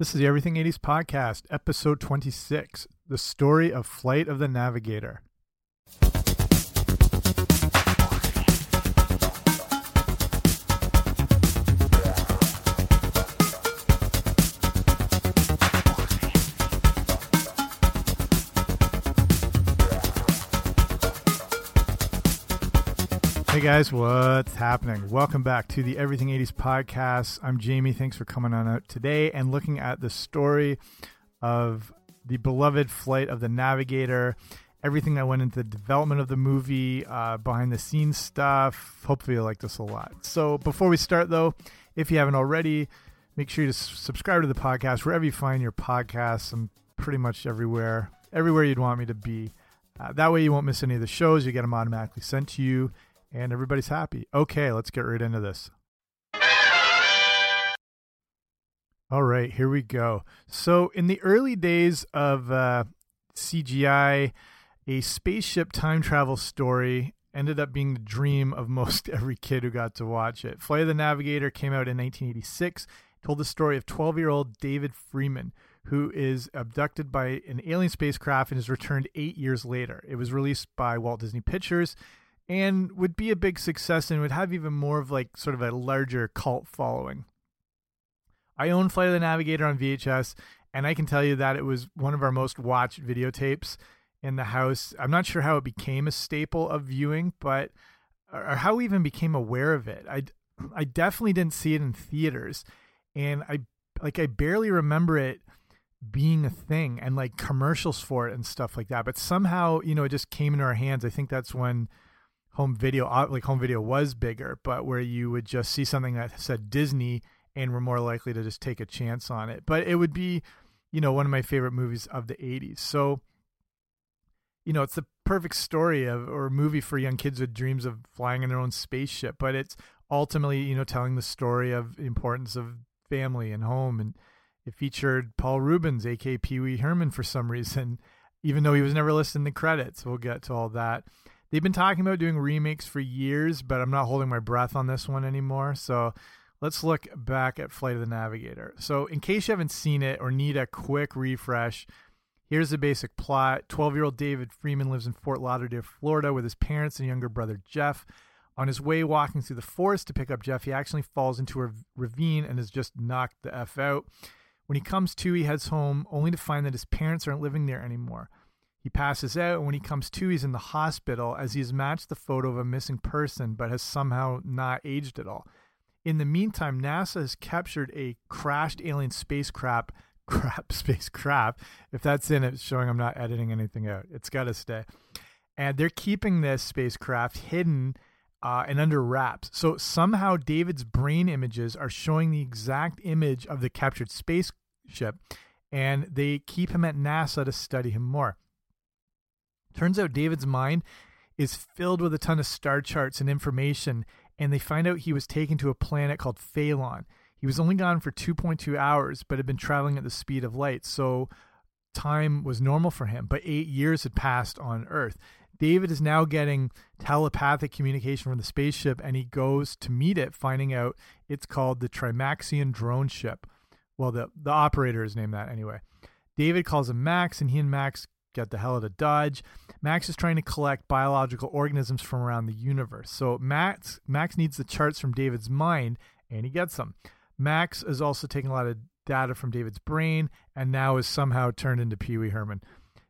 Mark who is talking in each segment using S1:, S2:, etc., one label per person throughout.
S1: This is the Everything 80s Podcast, episode 26 The Story of Flight of the Navigator. Hey guys, what's happening? Welcome back to the Everything 80s podcast. I'm Jamie. Thanks for coming on out today and looking at the story of the beloved flight of the Navigator, everything that went into the development of the movie, uh, behind the scenes stuff. Hopefully, you like this a lot. So, before we start, though, if you haven't already, make sure you subscribe to the podcast wherever you find your podcasts. I'm pretty much everywhere, everywhere you'd want me to be. Uh, that way, you won't miss any of the shows. You get them automatically sent to you and everybody's happy. Okay, let's get right into this. All right, here we go. So, in the early days of uh, CGI, a spaceship time travel story ended up being the dream of most every kid who got to watch it. Flight of the Navigator came out in 1986, told the story of 12 year old David Freeman, who is abducted by an alien spacecraft and is returned eight years later. It was released by Walt Disney Pictures and would be a big success and would have even more of like sort of a larger cult following. I own Flight of the Navigator on VHS, and I can tell you that it was one of our most watched videotapes in the house. I'm not sure how it became a staple of viewing, but or how we even became aware of it. I I definitely didn't see it in theaters, and I like I barely remember it being a thing and like commercials for it and stuff like that. But somehow, you know, it just came into our hands. I think that's when home video uh, like home video was bigger but where you would just see something that said disney and were more likely to just take a chance on it. But it would be you know one of my favorite movies of the 80s so you know it's the perfect story of or movie for young kids with dreams of flying in their own spaceship but it's ultimately you know telling the story of importance of family and home and it featured paul reubens aka pee-wee herman for some reason even though he was never listed in the credits. We'll get to all that They've been talking about doing remakes for years, but I'm not holding my breath on this one anymore. So let's look back at Flight of the Navigator. So, in case you haven't seen it or need a quick refresh, here's the basic plot 12 year old David Freeman lives in Fort Lauderdale, Florida, with his parents and younger brother Jeff. On his way walking through the forest to pick up Jeff, he actually falls into a ravine and is just knocked the F out. When he comes to, he heads home only to find that his parents aren't living there anymore. He passes out, and when he comes to, he's in the hospital as he's matched the photo of a missing person but has somehow not aged at all. In the meantime, NASA has captured a crashed alien spacecraft. Crap, spacecraft. If that's in it, showing I'm not editing anything out. It's got to stay. And they're keeping this spacecraft hidden uh, and under wraps. So somehow David's brain images are showing the exact image of the captured spaceship, and they keep him at NASA to study him more. Turns out David's mind is filled with a ton of star charts and information, and they find out he was taken to a planet called Phaelon. He was only gone for 2.2 hours, but had been traveling at the speed of light, so time was normal for him. But eight years had passed on Earth. David is now getting telepathic communication from the spaceship, and he goes to meet it, finding out it's called the Trimaxion drone ship. Well, the, the operator is named that anyway. David calls him Max, and he and Max get the hell out of Dodge. Max is trying to collect biological organisms from around the universe. So Max Max needs the charts from David's mind, and he gets them. Max is also taking a lot of data from David's brain, and now is somehow turned into Pee Wee Herman.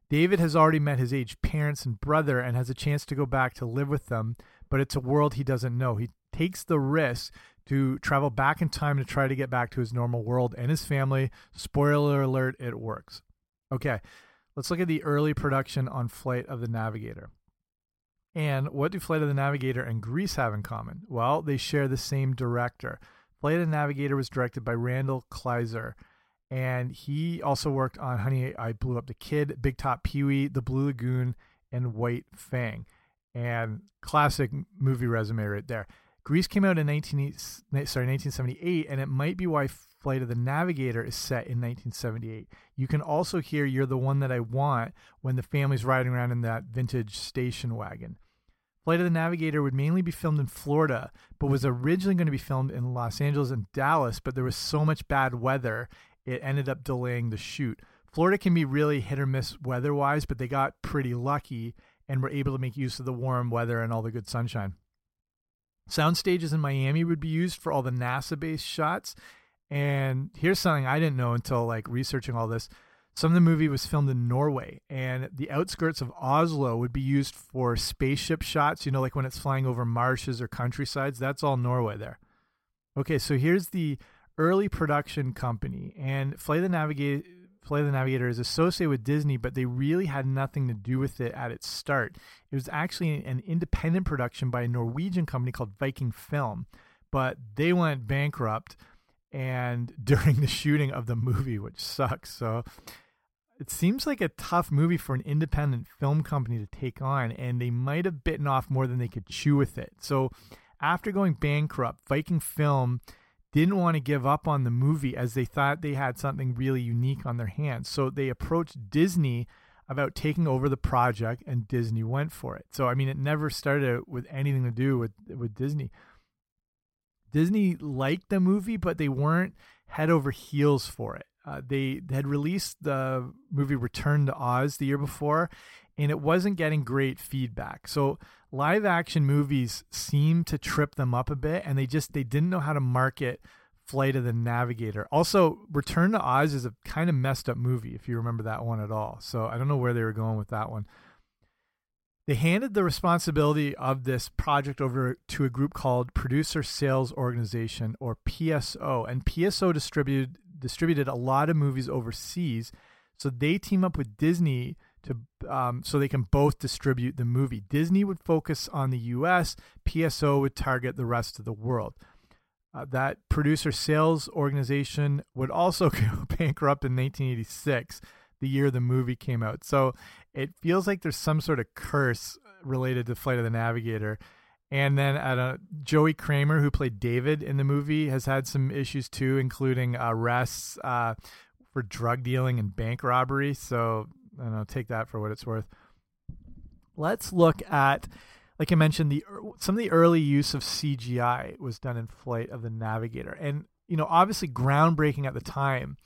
S1: David has already met his aged parents and brother and has a chance to go back to live with them, but it's a world he doesn't know. He takes the risk to travel back in time to try to get back to his normal world and his family. Spoiler alert, it works. Okay, Let's look at the early production on Flight of the Navigator. And what do Flight of the Navigator and Grease have in common? Well, they share the same director. Flight of the Navigator was directed by Randall Kleiser, And he also worked on Honey, I Blew Up the Kid, Big Top Pee Wee, The Blue Lagoon, and White Fang. And classic movie resume right there. Grease came out in 19, sorry, 1978, and it might be why Flight of the Navigator is set in 1978. You can also hear You're the One That I Want when the family's riding around in that vintage station wagon. Flight of the Navigator would mainly be filmed in Florida, but was originally going to be filmed in Los Angeles and Dallas, but there was so much bad weather, it ended up delaying the shoot. Florida can be really hit or miss weather wise, but they got pretty lucky and were able to make use of the warm weather and all the good sunshine. Sound stages in Miami would be used for all the NASA based shots. And here's something I didn't know until like researching all this. Some of the movie was filmed in Norway, and the outskirts of Oslo would be used for spaceship shots. You know, like when it's flying over marshes or countrysides. That's all Norway there. Okay, so here's the early production company, and Flight the Navigator. Flight the Navigator is associated with Disney, but they really had nothing to do with it at its start. It was actually an independent production by a Norwegian company called Viking Film, but they went bankrupt and during the shooting of the movie, which sucks. So it seems like a tough movie for an independent film company to take on, and they might have bitten off more than they could chew with it. So after going bankrupt, Viking Film didn't want to give up on the movie as they thought they had something really unique on their hands. So they approached Disney about taking over the project, and Disney went for it. So I mean, it never started with anything to do with with Disney. Disney liked the movie, but they weren't head over heels for it. Uh, they had released the movie Return to Oz the year before, and it wasn't getting great feedback. So live action movies seemed to trip them up a bit, and they just they didn't know how to market Flight of the Navigator. Also, Return to Oz is a kind of messed up movie if you remember that one at all. So I don't know where they were going with that one. They handed the responsibility of this project over to a group called Producer Sales Organization or PSO, and PSO distributed distributed a lot of movies overseas. So they team up with Disney to um, so they can both distribute the movie. Disney would focus on the U.S. PSO would target the rest of the world. Uh, that producer sales organization would also go bankrupt in 1986 the year the movie came out. So it feels like there's some sort of curse related to Flight of the Navigator. And then at a, Joey Cramer, who played David in the movie, has had some issues too, including arrests uh, for drug dealing and bank robbery. So I don't know, take that for what it's worth. Let's look at, like I mentioned, the some of the early use of CGI was done in Flight of the Navigator, and you know, obviously groundbreaking at the time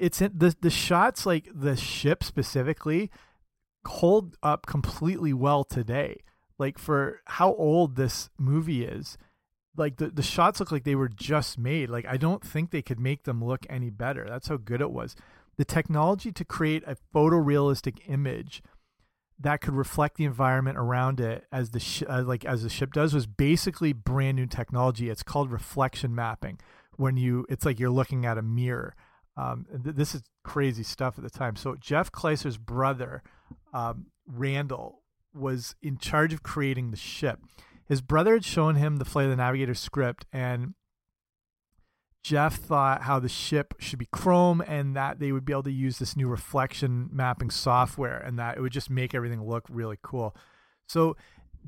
S1: it's the the shots like the ship specifically hold up completely well today. Like for how old this movie is, like the the shots look like they were just made. Like I don't think they could make them look any better. That's how good it was. The technology to create a photorealistic image that could reflect the environment around it as the uh, like as the ship does was basically brand new technology. It's called reflection mapping. When you, it's like you're looking at a mirror um, th this is crazy stuff at the time. So Jeff Kleiser's brother, um, Randall, was in charge of creating the ship. His brother had shown him the Flight of the Navigator script, and Jeff thought how the ship should be chrome and that they would be able to use this new reflection mapping software and that it would just make everything look really cool. So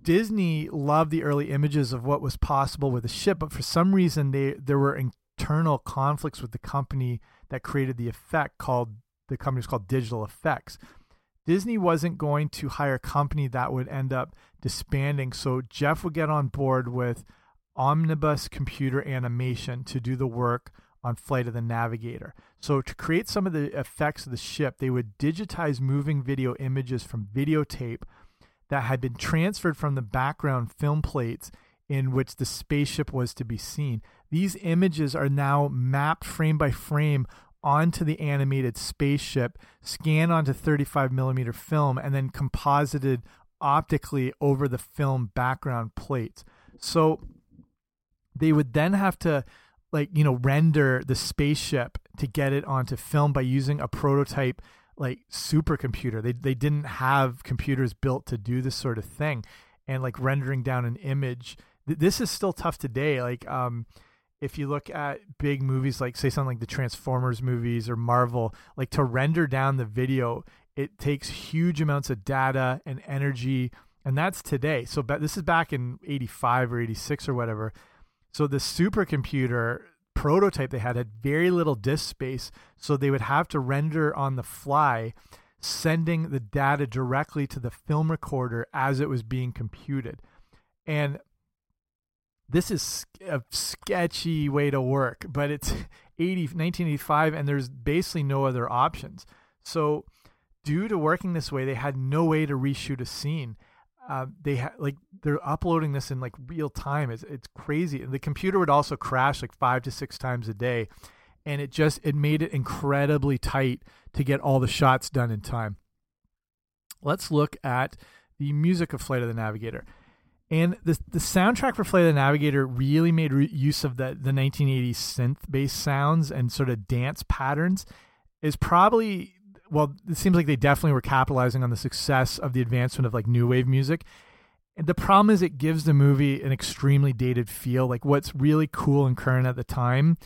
S1: Disney loved the early images of what was possible with the ship, but for some reason they there were internal conflicts with the company that created the effect called the company was called Digital Effects. Disney wasn't going to hire a company that would end up disbanding, so Jeff would get on board with Omnibus Computer Animation to do the work on Flight of the Navigator. So to create some of the effects of the ship, they would digitize moving video images from videotape that had been transferred from the background film plates in which the spaceship was to be seen. These images are now mapped frame by frame onto the animated spaceship, scanned onto 35 millimeter film, and then composited optically over the film background plates. So they would then have to like you know render the spaceship to get it onto film by using a prototype like supercomputer. They they didn't have computers built to do this sort of thing, and like rendering down an image. Th this is still tough today. Like um, if you look at big movies like say something like the Transformers movies or Marvel, like to render down the video, it takes huge amounts of data and energy and that's today. So this is back in 85 or 86 or whatever. So the supercomputer prototype they had had very little disk space, so they would have to render on the fly, sending the data directly to the film recorder as it was being computed. And this is a sketchy way to work, but it's 80, 1985 and there's basically no other options. So due to working this way, they had no way to reshoot a scene. Uh, they had like they're uploading this in like real time. It's it's crazy. And the computer would also crash like five to six times a day, and it just it made it incredibly tight to get all the shots done in time. Let's look at the music of Flight of the Navigator. And the the soundtrack for Flight of the Navigator really made use of the the 1980s synth based sounds and sort of dance patterns. Is probably well, it seems like they definitely were capitalizing on the success of the advancement of like new wave music. And the problem is it gives the movie an extremely dated feel. Like what's really cool and current at the time,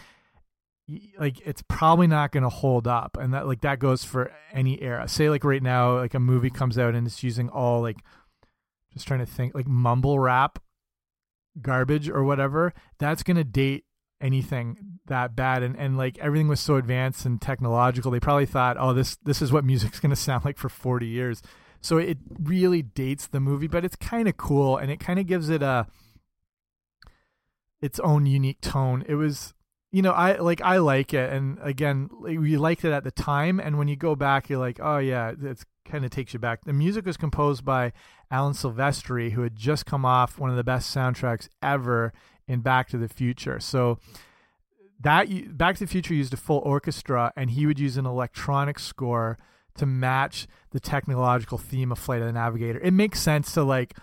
S1: like it's probably not going to hold up. And that like that goes for any era. Say like right now, like a movie comes out and it's using all like just trying to think like mumble rap garbage or whatever. That's going to date anything that bad and and like everything was so advanced and technological they probably thought oh this this is what music's going to sound like for 40 years so it really dates the movie but it's kind of cool and it kind of gives it a its own unique tone it was you know i like i like it and again we liked it at the time and when you go back you're like oh yeah it kind of takes you back the music was composed by alan silvestri who had just come off one of the best soundtracks ever in Back to the Future. So that Back to the Future used a full orchestra, and he would use an electronic score to match the technological theme of Flight of the Navigator. It makes sense to like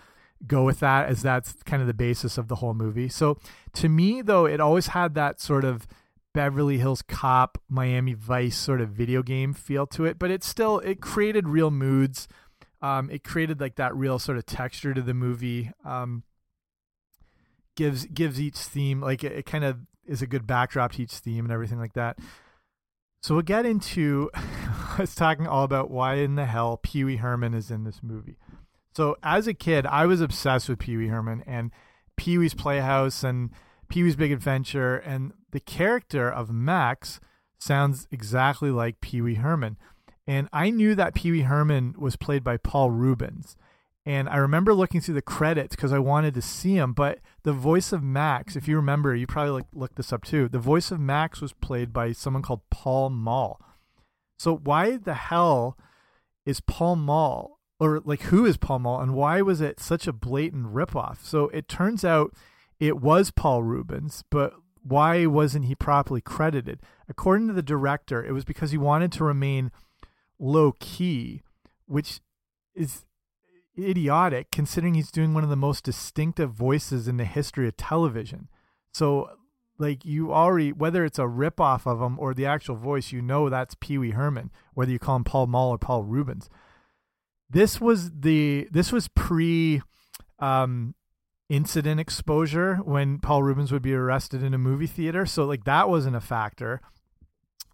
S1: go with that as that's kind of the basis of the whole movie. So to me though, it always had that sort of Beverly Hills Cop, Miami Vice sort of video game feel to it, but it still it created real moods. Um, it created like that real sort of texture to the movie. Um, gives gives each theme like it, it kind of is a good backdrop to each theme and everything like that. So we'll get into us talking all about why in the hell Pee Wee Herman is in this movie. So as a kid, I was obsessed with Pee Wee Herman and Pee Wee's Playhouse and Pee Wee's Big Adventure, and the character of Max sounds exactly like Pee Wee Herman. And I knew that Pee Wee Herman was played by Paul Reubens. And I remember looking through the credits because I wanted to see him. But the voice of Max, if you remember, you probably like looked this up too. The voice of Max was played by someone called Paul Mall. So why the hell is Paul Mall, or like who is Paul Mall, and why was it such a blatant ripoff? So it turns out it was Paul Reubens, but why wasn't he properly credited? According to the director, it was because he wanted to remain low key, which is idiotic considering he's doing one of the most distinctive voices in the history of television. So like you already whether it's a ripoff of him or the actual voice, you know that's Pee Wee Herman, whether you call him Paul Mall or Paul Reubens. This was the this was pre um incident exposure when Paul Reubens would be arrested in a movie theater. So like that wasn't a factor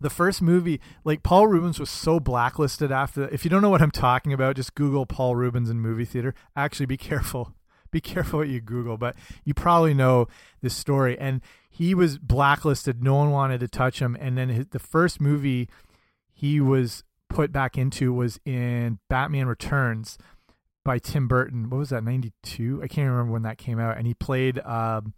S1: the first movie, like Paul Reubens was so blacklisted after. If you don't know what I'm talking about, just Google Paul Reubens in movie theater. Actually, be careful. Be careful what you Google, but you probably know this story. And he was blacklisted. No one wanted to touch him. And then his, the first movie he was put back into was in Batman Returns by Tim Burton. What was that? 92? I can't remember when that came out. And he played um,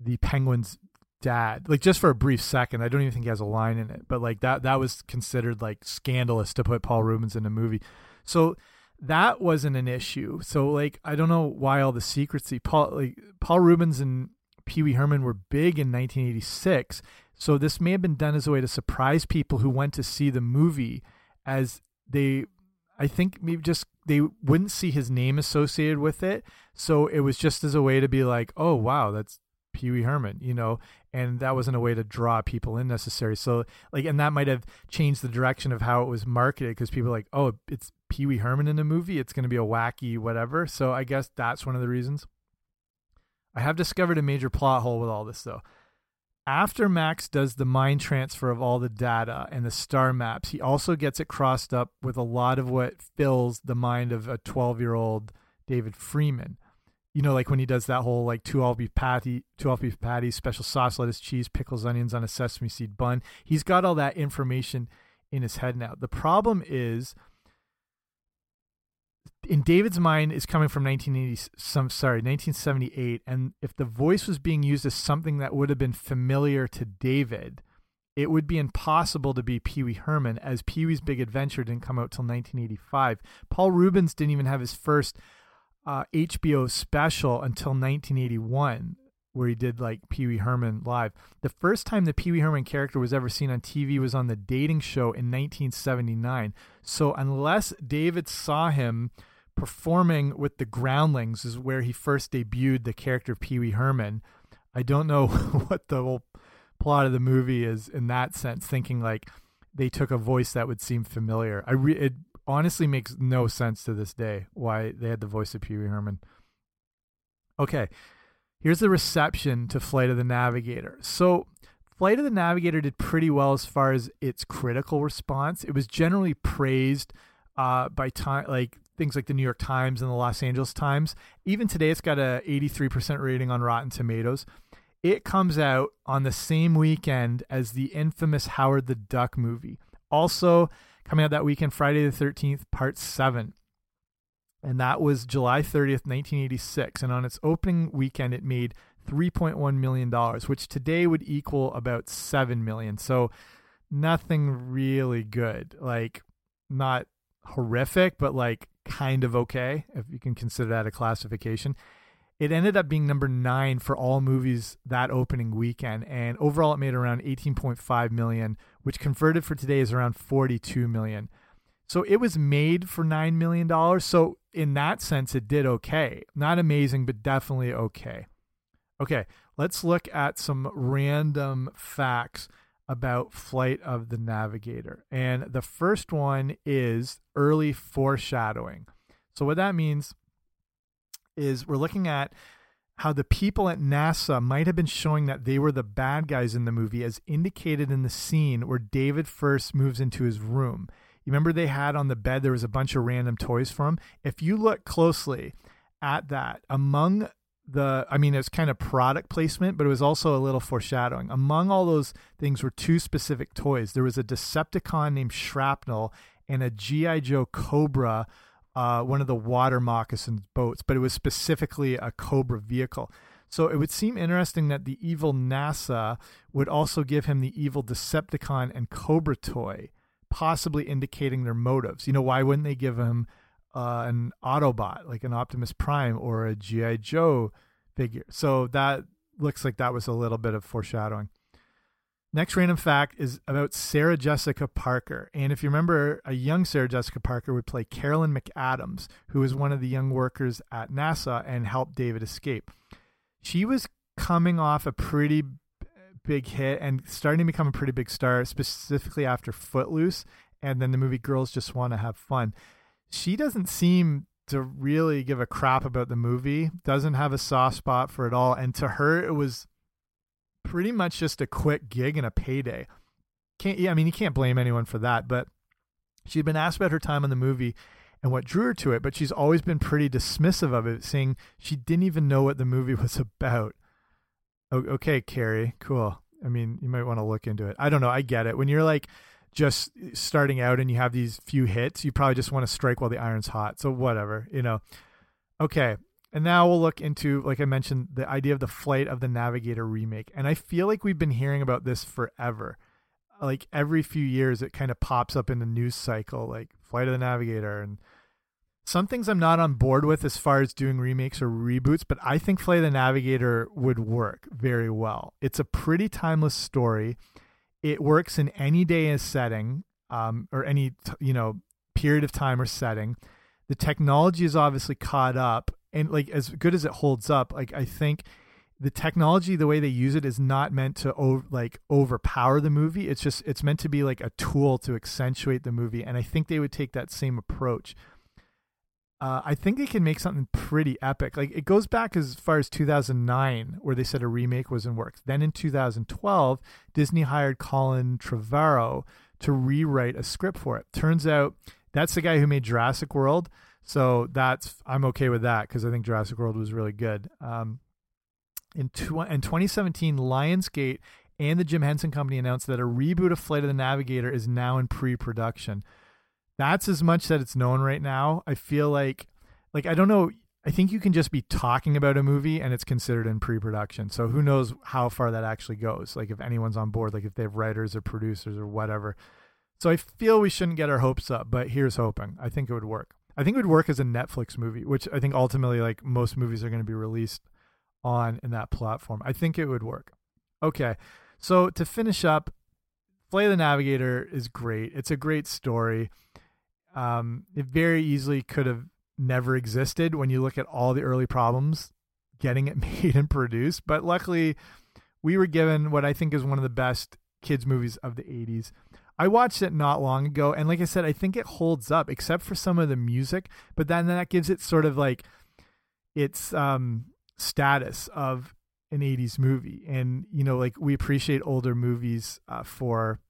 S1: the Penguin's dad like just for a brief second i don't even think he has a line in it but like that that was considered like scandalous to put paul Reubens in a movie so that wasn't an issue so like i don't know why all the secrecy paul like paul reubens and pee-wee herman were big in 1986 so this may have been done as a way to surprise people who went to see the movie as they i think maybe just they wouldn't see his name associated with it so it was just as a way to be like oh wow that's Pee Wee Herman, you know, and that wasn't a way to draw people in necessary. So like, and that might have changed the direction of how it was marketed because people like, oh, it's Pee Wee Herman in a movie, it's going to be a wacky whatever. So I guess that's one of the reasons. I have discovered a major plot hole with all this though. After Max does the mind transfer of all the data and the star maps, he also gets it crossed up with a lot of what fills the mind of a 12 year old David Freeman. You know, like when he does that whole like two all beef patty, two all beef patties, special sauce, lettuce, cheese, pickles, onions on a sesame seed bun. He's got all that information in his head now. The problem is in David's mind is coming from 1980 some sorry 1978 and if the voice was being used as something that would have been familiar to David it would be impossible to be Pee-wee Herman as Pee-wee's Big Adventure didn't come out till 1985 Paul Reubens didn't even have his first uh, HBO special until 1981 where he did like Pee Wee Herman live. The first time the Pee Wee Herman character was ever seen on TV was on the dating show in 1979. So unless David saw him performing with the Groundlings, is where he first debuted the character of Pee Wee Herman. I don't know what the whole plot of the movie is in that sense. Thinking like they took a voice that would seem familiar. I re it honestly makes no sense to this day why they had the voice of Pee Wee Herman. Okay, Here's the reception to Flight of the Navigator. So, Flight of the Navigator did pretty well as far as its critical response. It was generally praised uh, by time, like things like the New York Times and the Los Angeles Times. Even today, it's got a 83% rating on Rotten Tomatoes. It comes out on the same weekend as the infamous Howard the Duck movie. Also coming out that weekend, Friday the 13th, Part 7 and that was July 30th, 1986. And on its opening weekend, it made $3.1 million, which today would equal about 7 million. So nothing really good. Like, not horrific, but like kind of okay, if you can consider that a classification. It ended up being number nine for all movies that opening weekend, and overall it made around 18.5 million, which converted for today is around 42 million. So it was made for $9 million. So in that sense, it did okay. Not amazing, but definitely okay. Okay, let's look at some random facts about Flight of the Navigator. And the first one is early foreshadowing. So, what that means is we're looking at how the people at NASA might have been showing that they were the bad guys in the movie, as indicated in the scene where David first moves into his room. You remember they had on the bed, there was a bunch of random toys for him. If you look closely at that, among the, I mean, it was kind of product placement, but it was also a little foreshadowing. Among all those things were two specific toys. There was a Decepticon named Shrapnel and a G.I. Joe Cobra, uh, one of the water moccasin boats, but it was specifically a Cobra vehicle. So it would seem interesting that the evil NASA would also give him the evil Decepticon and Cobra toy possibly indicating their motives. You know, why wouldn't they give him uh, an Autobot like an Optimus Prime or a GI Joe figure? So that looks like that was a little bit of foreshadowing. Next random fact is about Sarah Jessica Parker. And if you remember, a young Sarah Jessica Parker would play Carolyn McAdams, who was one of the young workers at NASA and helped David escape. She was coming off a pretty big hit and starting to become a pretty big star, specifically after Footloose and then the movie Girls Just Want to Have Fun. She doesn't seem to really give a crap about the movie, doesn't have a soft spot for it all. And to her, it was pretty much just a quick gig and a payday. Can't, yeah, I mean, you can't blame anyone for that, but she'd been asked about her time in the movie and what drew her to it, but she's always been pretty dismissive of it, saying she didn't even know what the movie was about. Okay, Carrie, cool. I mean, you might want to look into it. I don't know. I get it. When you're like just eh, starting out and you have these few hits, you probably just want to strike while the iron's hot. So whatever, you know. Okay. And now we'll look into, like I mentioned, the idea of the Flight of the Navigator remake. And I feel like we've been hearing about this forever. Like every few years, it kind of pops up in the news cycle, like Flight of the Navigator and some things I'm not on board with as far as doing remakes or reboots, but I think Flight the Navigator would work very well. It's a pretty timeless story. It works in any day and setting, um, or any you know period of time or setting. The technology is obviously caught up, and like as good as it holds up, like I think the technology, the way they use it, is not meant to over, like overpower the movie. It's just it's meant to be like a tool to accentuate the movie, and I think they would take that same approach uh, I think they can make something pretty epic. Like it goes back as far as 2009, where they said a remake was in works. Then in 2012, Disney hired Colin Trevorrow to rewrite a script for it. Turns out that's the guy who made Jurassic World, so that's I'm okay with that because I think Jurassic World was really good. Um, in, tw in 2017, Lionsgate and the Jim Henson Company announced that a reboot of Flight of the Navigator is now in pre-production that's as much that it's known right now. I feel like like I don't know I think you can just be talking about a movie and it's considered in pre-production. So who knows how far that actually goes? Like if anyone's on board, like if they have writers or producers or whatever. So I feel we shouldn't get our hopes up, but here's hoping. I think it would work. I think it would work as a Netflix movie, which I think ultimately like most movies are going to be released on in that platform. I think it would work. Okay. So to finish up, of the Navigator is great. It's a great story. Um, it very easily could have never existed when you look at all the early problems getting it made and produced. But luckily, we were given what I think is one of the best kids' movies of the 80s. I watched it not long ago, and like I said, I think it holds up, except for some of the music. But then that gives it sort of like its um, status of an 80s movie. And, you know, like we appreciate older movies uh, for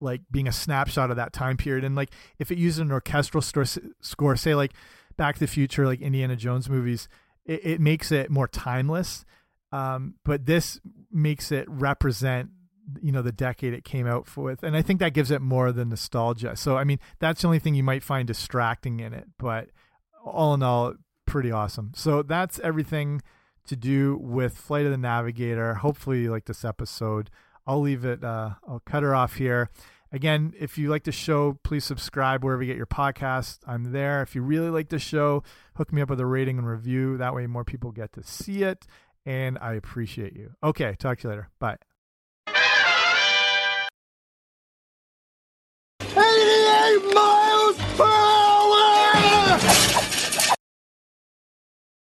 S1: like being a snapshot of that time period. And like if it used an orchestral score say like back to the future like indiana jones movies it, it makes it more timeless. Um, but this makes it represent you know the decade it came out with. And i think that gives it more than nostalgia. So i mean that's the only thing you might find distracting in it. But all in all pretty awesome. So that's everything to do with flight of the navigator. Hopefully you like this episode I'll leave it. Uh, I'll cut her off here. Again, if you like the show, please subscribe wherever you get your podcast. I'm there. If you really like the show, hook me up with a rating and review. That way, more people get to see it. And I appreciate you. Okay, talk to you later. Bye. Eighty-eight miles per